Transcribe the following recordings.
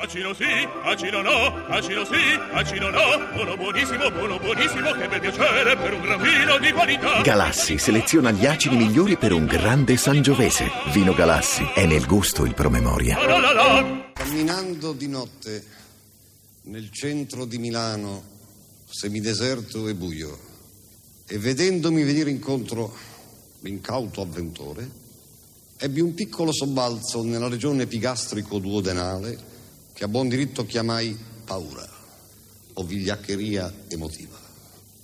Acino sì, acino no, acino sì, acino no. Buono buonissimo, buono buonissimo, che bel piacere per un gran vino di qualità. Galassi seleziona gli acidi migliori per un grande sangiovese. Vino Galassi è nel gusto il promemoria. La la la. Camminando di notte nel centro di Milano, semideserto e buio, e vedendomi venire incontro l'incauto avventore, ebbi un piccolo sobbalzo nella regione epigastrico-duodenale che a buon diritto chiamai paura o vigliaccheria emotiva.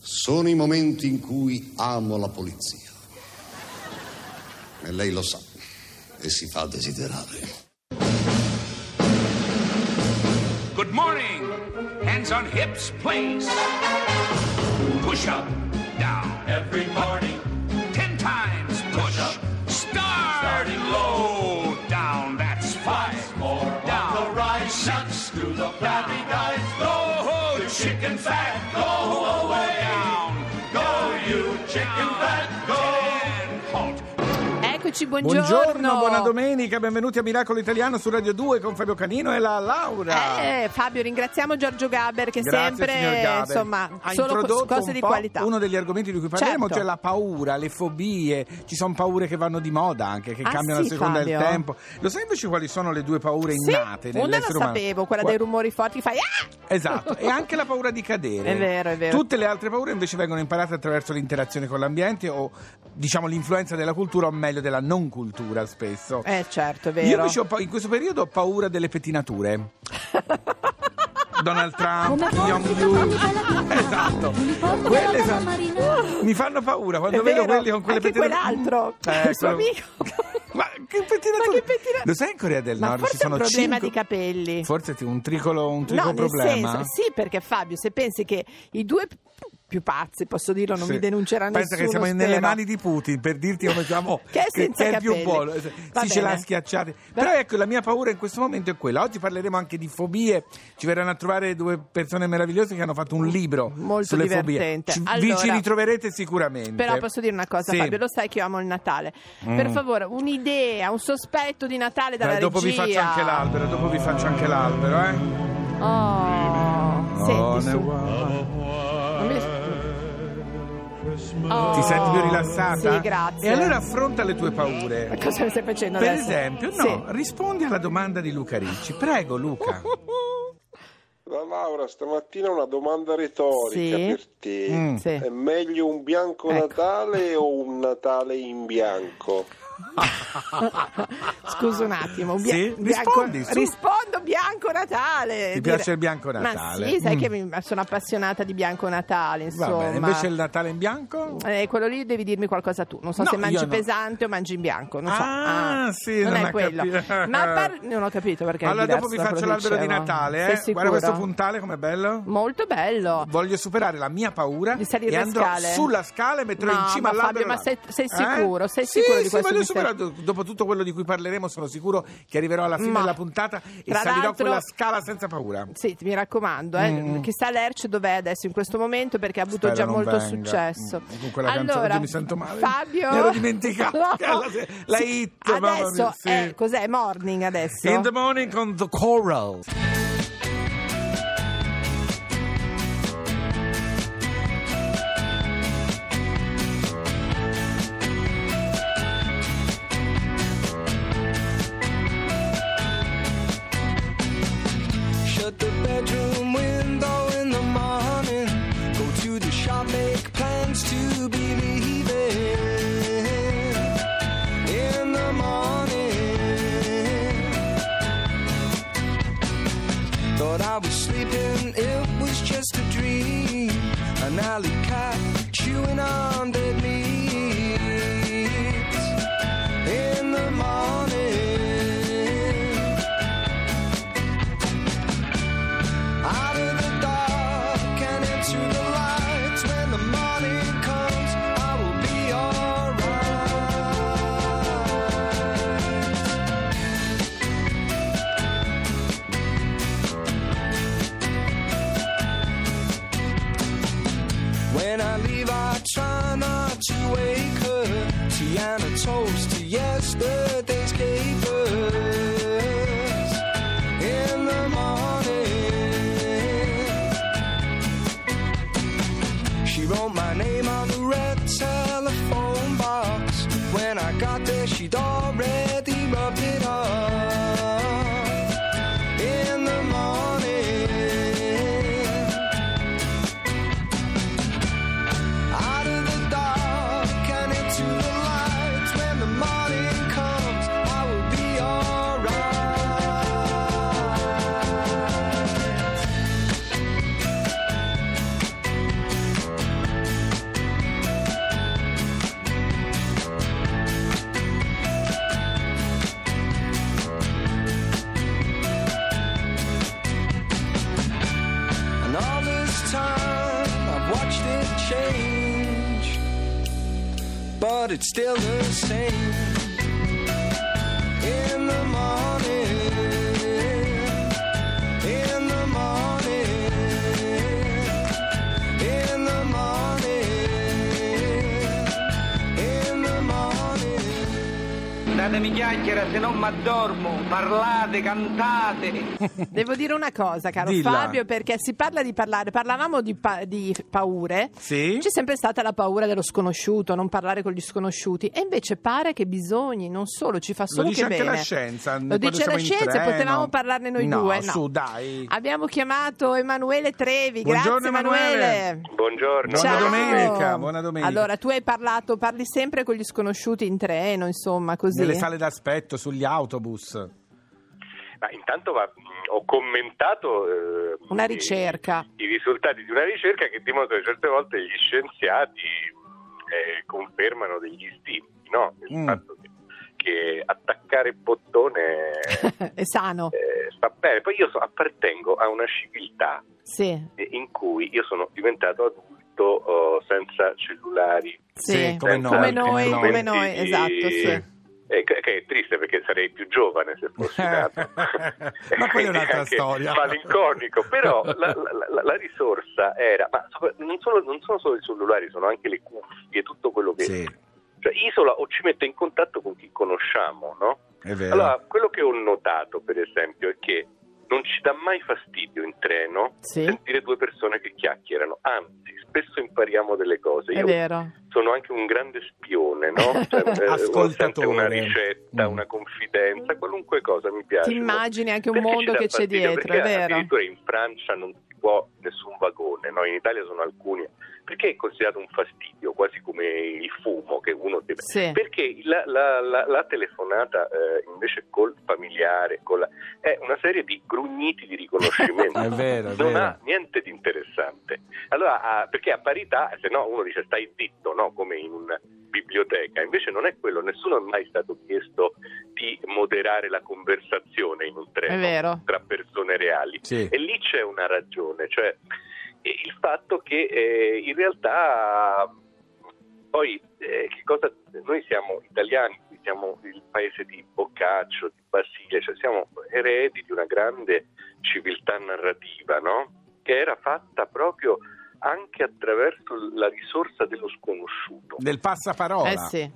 Sono i momenti in cui amo la polizia. E lei lo sa e si fa desiderare. Good morning. Hands on hips, please. Push up, down. Every morning. Ten times push up. Start. Starting low. back. Go Eccoci, buongiorno. Buongiorno, buona domenica, benvenuti a Miracolo Italiano su Radio 2 con Fabio Canino e la Laura. Eh, Fabio, ringraziamo Giorgio Gaber che Grazie, sempre, Gaber. insomma, ha solo cose di qualità. Uno degli argomenti di cui parleremo, Certo. cioè la paura, le fobie. Ci sono paure che vanno di moda anche, che Ah, cambiano sì, a seconda Fabio? del tempo. Lo sai invece quali sono le due paure Sì, innate una la nell'essere umano? sapevo, quella Qua- dei rumori forti che fai ah! Esatto, e anche la paura di cadere. È vero, è vero. Tutte le altre paure invece vengono imparate attraverso l'interazione con l'ambiente o diciamo l'influenza della cultura o meglio della non cultura spesso. Eh, certo, è Io vero. invece ho pa- in questo periodo ho paura delle pettinature. Donald Trump, Jong-un. Esatto. Quelle fa- mi fanno paura quando È vedo vero, quelli con quelle anche pettinature. quell'altro, Eh, il suo quello- amico. Ma che pettinature? Ma che pettina- Lo sai in Corea del Ma Nord forse ci sono è un problema cinque- di capelli. Forse ti- un tricolo, un No, tricolo nel problema. senso, sì, perché Fabio, se pensi che i due più pazzi, posso dirlo, non Sì. mi denuncerà Pensa nessuno. che siamo spero. nelle mani di Putin per dirti come siamo Che è senza è il più buono. Va Sì, ce l'ha bene. schiacciati. Però ecco, la mia paura in questo momento è quella. Oggi parleremo anche di fobie. Ci verranno a trovare due persone meravigliose che hanno fatto un libro Molto sulle divertente. fobie. Ci- vi Allora- ci ritroverete sicuramente. Però posso dire una cosa, Sì. Fabio, lo sai che io amo il Natale. Mm. Per favore, un'idea, un sospetto di Natale dalla Dai, dopo vi regia. faccio anche l'albero, dopo vi faccio anche l'albero, eh. Oh, Oh, senti Oh. Ti senti più rilassata? Sì, grazie. E allora affronta le tue paure. Ma Cosa mi stai facendo Per adesso? esempio, no, Sì. rispondi alla domanda di Luca Ricci. Prego, Luca. La Laura, stamattina una domanda retorica Sì. per te. Mm. Sì. È meglio un bianco Ecco. Natale o un Natale in bianco? Scusa un attimo. bia- Sì? bianco- rispondo Bianco Natale. Ti piace il Bianco Ma Natale? sì, sai Mm. che mi- sono appassionata di Bianco Natale, insomma. bene, invece il Natale in bianco? Eh, quello lì devi dirmi qualcosa tu. Non so No, se mangi io no. pesante o mangi in bianco. Non so. Ah, sì, non, non è quello. capito. Ma par- non ho capito perché. Allora, dopo vi faccio l'albero di dicevo. Natale, Sei eh? Guarda questo puntale com'è bello. Molto bello. Voglio superare la mia paura Di salire e andrò scale? sulla scala e metterò No, in cima ma all'albero. Fabio, ma sei- sei Eh? sicuro? Sei Sì, sicuro di sì, questo superare. Dopo tutto quello di cui parleremo, sono sicuro che arriverò alla fine Ma, della puntata e salirò quella scala senza paura. Sì, mi raccomando, eh. Mm. chissà Lerch dov'è adesso in questo momento perché ha avuto Spero già molto venga. successo. Mm, Con quella canzone allora, che mi sento male. Fabio, Mi ero dimenticato. No. la Sì, hit, mamma mia, adesso sì. è cos'è? Morning adesso? In the morning con The Coral. Thought I was sleeping, it was just a dream. An alley cat chewing on dead meat so it's still the same. Datemi chiacchiera, se no mi addormo. Parlate, cantate. Devo dire una cosa, caro Dilla. Fabio, perché si parla di parlare, parlavamo di, pa- di paure. Sì? C'è sempre stata la paura dello sconosciuto, non parlare con gli sconosciuti. E invece pare che bisogni, non solo, ci fa Lo solo dice che bene. la scienza. Lo dice la scienza, potevamo parlarne noi no, due. No. su, dai. Abbiamo chiamato Emanuele Trevi. Buongiorno, Grazie Emanuele. Buongiorno. Buona Ciao. domenica, buona domenica. Allora, tu hai parlato, parli sempre con gli sconosciuti in treno, insomma, così. Nelle sale d'aspetto, sugli autobus. Ma intanto va- ho commentato eh, Una i- ricerca. I, risultati di una ricerca che dimostra che certe volte gli scienziati eh, confermano degli stimoli, no? Il Mm. fatto che, che attaccare il bottone È sano. eh, sta bene. Poi io so- appartengo a una civiltà Sì. in cui io sono diventato adulto oh, senza cellulari. Sì, come senza noi, come noi, come noi, esatto, sì. Eh, è triste perché sarei più giovane se fossi nato. Ma quella è un'altra Anche storia. Malinconico, però la, la- la- risorsa era, ma non, solo, non sono solo i cellulari, sono anche le cuffie, tutto quello che Sì, cioè, isola o ci mette in contatto con chi conosciamo, no? è vero. Allora, quello che ho notato, per esempio, è che non ci dà mai fastidio in treno Sì. sentire due persone che chiacchierano, anzi, spesso impariamo delle cose. È Io vero. sono anche un grande spione, no? Cioè, eh, una ricetta, Mm. una confidenza, qualunque cosa mi piace. Ti immagini anche un Perché ci mondo che c'è dietro, è vero. Addirittura in Francia non si può nessun vagone, no? in Italia sono alcuni. Perché è considerato un fastidio, quasi come il fumo che uno deve. Sì. Perché la, la- la- la telefonata eh, invece col familiare con la- è una serie di grugniti di riconoscimento. È vero, è non vero. ha niente di interessante. Allora, ah, perché a parità, se no uno dice stai zitto, no? come in una biblioteca. Invece non è quello, nessuno è mai stato chiesto di moderare la conversazione in un treno tra persone reali. Sì. E lì c'è una ragione, cioè il fatto che eh, in realtà poi eh, che cosa, noi siamo italiani, siamo il paese di Boccaccio, di Basile, cioè siamo eredi di una grande civiltà narrativa, no? che era fatta proprio anche attraverso la risorsa dello sconosciuto. Del passaparola. Eh sì.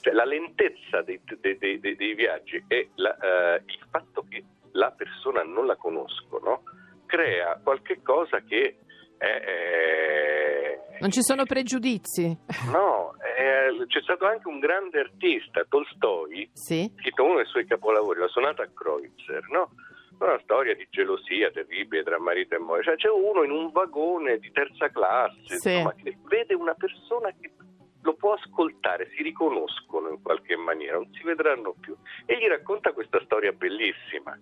Cioè, la lentezza dei, dei- dei- dei- dei viaggi e la- eh, il fatto che la persona non la conosco, no? crea qualche cosa che è, è- Non ci sono pregiudizi. no, è- c'è stato anche un grande artista, Tolstoi, Sì. scritto uno dei suoi capolavori, la sonata a Kreutzer, no? Una storia di gelosia terribile tra marito e moglie. Cioè, c'è uno in un vagone di terza classe, Sì. insomma, che vede una persona che lo può ascoltare, si riconoscono in qualche maniera, non si vedranno più. E gli racconta questa storia bellissima,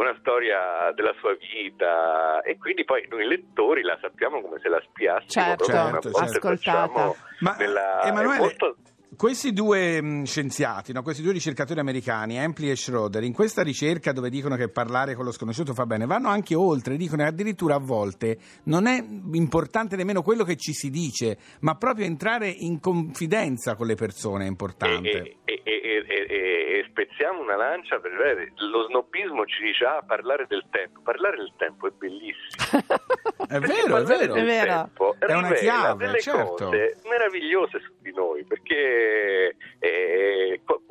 una storia della sua vita e quindi poi noi lettori la sappiamo come se la spiassimo Certo, certo, volte ascoltata. Ma nella- Emanuele, molto- questi due mh, scienziati, no, questi due ricercatori americani, Ampli e Schroeder, in questa ricerca dove dicono che parlare con lo sconosciuto fa bene, vanno anche oltre, dicono che addirittura a volte non è importante nemmeno quello che ci si dice, ma proprio entrare in confidenza con le persone è importante. e, e- e- e- e- e spezziamo una lancia per vedere lo snobismo ci dice ah parlare del tempo parlare del tempo è bellissimo È vero, è vero. È vero. È una chiave, delle certo. cose meravigliose su di noi perché eh, qu-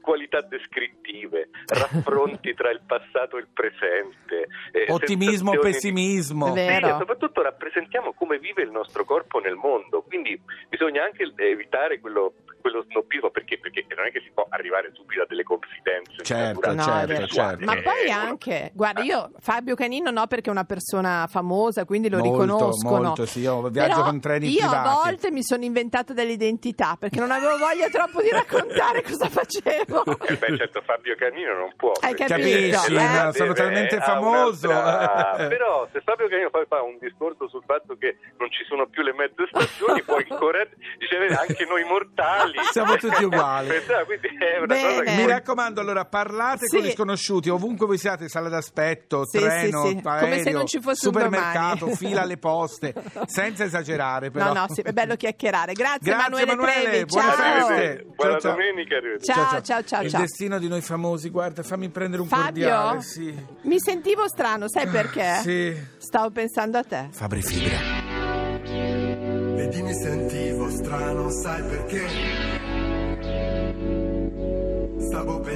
qualità descrittive raffronti tra il passato e il presente eh, Ottimismo o di- pessimismo. Vero. sì, e soprattutto rappresentiamo come vive il nostro corpo nel mondo, quindi bisogna anche evitare quello, quello snobismo perché, perché non è che si può arrivare subito a delle confidenze. Certo, naturali, No, è vero. sessuali. Ma Eh, poi uno- anche, guarda, io Fabio Canino no perché è una persona famosa, quindi lo Molto, riconoscono. molto, sì, io viaggio Però con treni io a privati. volte mi sono inventata delle identità perché non avevo voglia troppo di raccontare cosa facevo. Eh beh, certo, Fabio Canino non può. Hai capito, Capisci, eh? no, sono talmente famoso. un'altra- Però se Fabio Canino poi fa un discorso sul fatto che non ci sono più le mezze stazioni, poi incorre- dice "Vedi, anche noi mortali Siamo tutti uguali. Pensate, quindi è una Bene. cosa che Mi raccomando, allora parlate Sì. con gli sconosciuti, ovunque voi siate, sala d'aspetto, Sì, treno, sì, sì. Come aereo, se non ci fosse un supermercato, domani. fila alle poste, senza esagerare però. No, no, sì, è bello chiacchierare. Grazie, Grazie, Emanuele, Emanuele, Trevi. buone Ciao. feste. Buona Ciao, ciao. domenica, arrivederci. Ciao, ciao, ciao, Il ciao. destino di noi famosi, guarda, fammi prendere un Fabio? cordiale. Sì. Mi sentivo strano, sai perché? Sì. Stavo pensando a te. Fabri Fibra. Vedi mi sentivo strano, sai perché?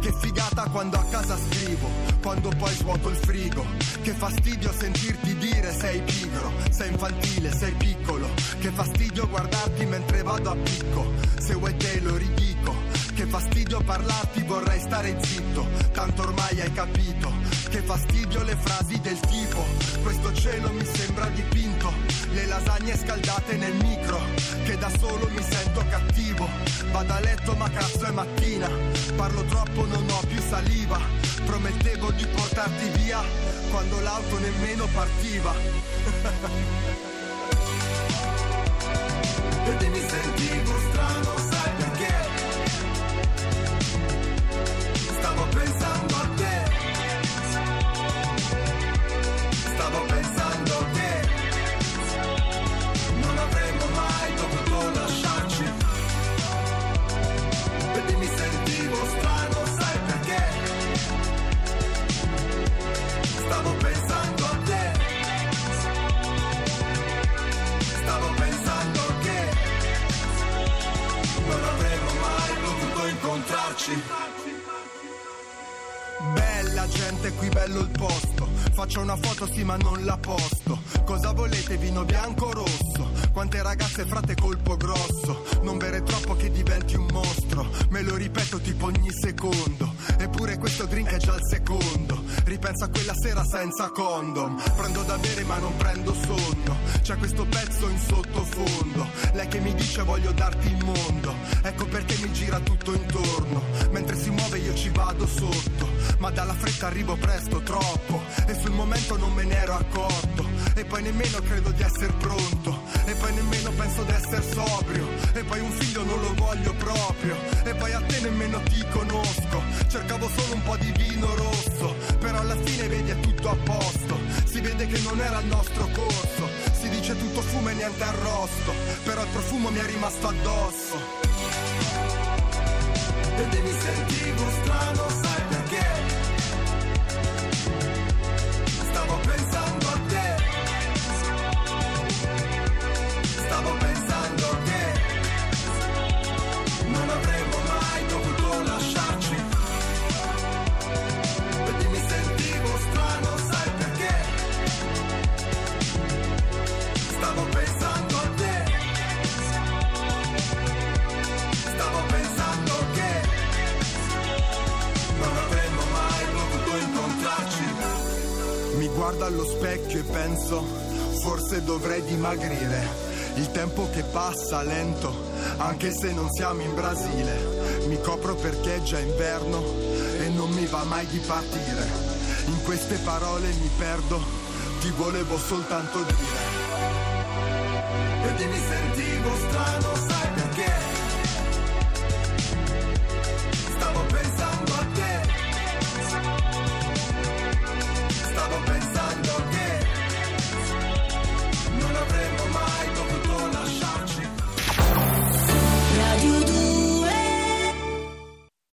Che figata quando a casa scrivo, quando poi svuoto il frigo. Che fastidio sentirti dire sei pigro, sei infantile, sei piccolo. Che fastidio guardarti mentre vado a picco. Se vuoi te lo ridico. Che fastidio parlarti vorrei stare zitto, tanto ormai hai capito. Che fastidio le frasi del tipo, questo cielo mi sembra dipinto. Le lasagne scaldate nel micro, che da solo mi sento cattivo. Vado a letto ma cazzo è mattina, parlo troppo non ho più saliva. Promettevo di portarti via, quando l'auto nemmeno partiva. incontrarci. Bella gente, qui bello il posto. Faccio una foto sì ma non la posto. Cosa volete, vino bianco o rosso? Quante ragazze frate colpo grosso. Non bere troppo che diventi un mostro. Me lo ripeto tipo ogni secondo. Eppure questo drink è già il secondo. Ripenso a quella sera senza condom. Prendo da bere ma non prendo sonno. C'è questo pezzo in sottofondo. Lei che mi dice voglio darti il mondo. Ecco perché mi gira tutto intorno. Mentre si muove io ci vado sotto. Ma dalla fretta arrivo presto, troppo. E sul momento non me ne ero accorto. E poi nemmeno credo di essere pronto. E poi nemmeno penso di essere sobrio. E poi un figlio non lo voglio proprio. E poi a te nemmeno ti conosco. Cercavo solo un po' di vino rosso. Però alla fine vedi è tutto a posto. Si vede che non era il nostro corso. Si dice tutto fumo e niente arrosto. Però il profumo mi è rimasto addosso. Vedi mi sentivo strano, sai penso, forse dovrei dimagrire. Il tempo che passa lento, anche se non siamo in Brasile. Mi copro perché è già inverno e non mi va mai di partire. In queste parole mi perdo, ti volevo soltanto dire. Vedi mi sentivo strano, sai perché? Stavo pensando a te. Stavo pensando